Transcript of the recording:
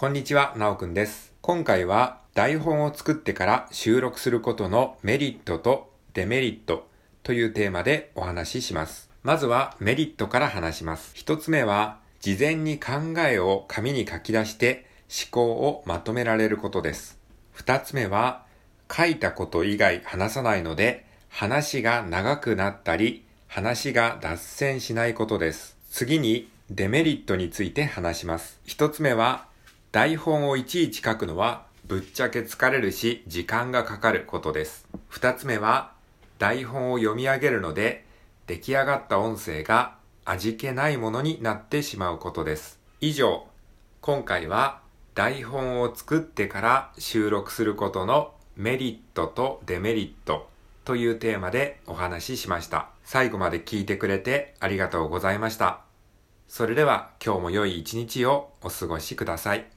こんにちは、なおくんです。今回は台本を作ってから収録することのメリットとデメリットというテーマでお話しします。まずはメリットから話します。一つ目は事前に考えを紙に書き出して思考をまとめられることです。二つ目は書いたこと以外話さないので話が長くなったり話が脱線しないことです。次にデメリットについて話します。一つ目は台本をいちいち書くのはぶっちゃけ疲れるし時間がかかることです。二つ目は台本を読み上げるので出来上がった音声が味気ないものになってしまうことです。以上、今回は台本を作ってから収録することのメリットとデメリットというテーマでお話ししました。最後まで聞いてくれてありがとうございました。それでは今日も良い一日をお過ごしください。